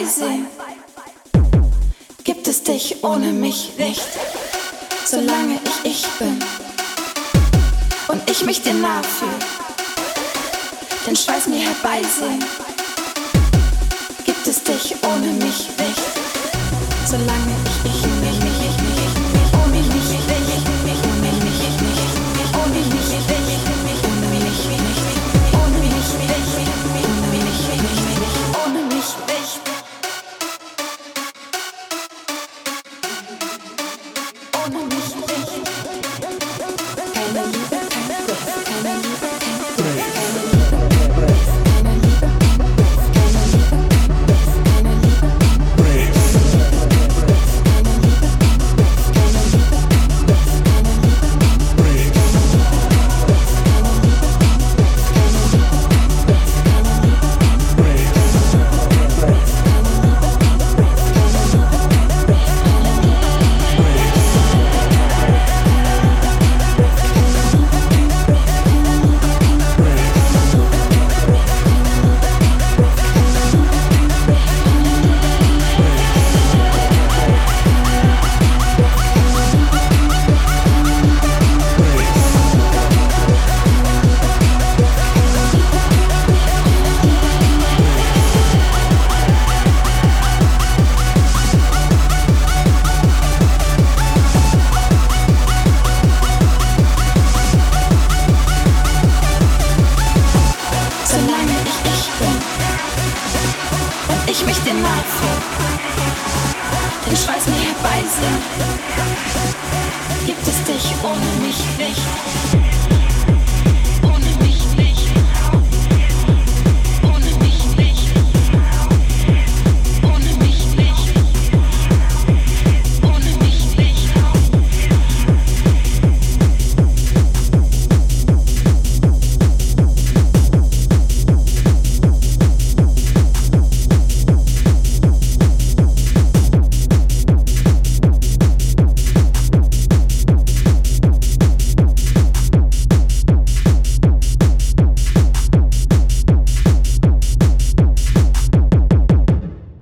Freising gibt es dich ohne mich nicht, solange ich ich bin und ich mich dir nah fühle, Denn schweiß mir herbeisehen, gibt es dich ohne mich nicht, solange ich ich bin.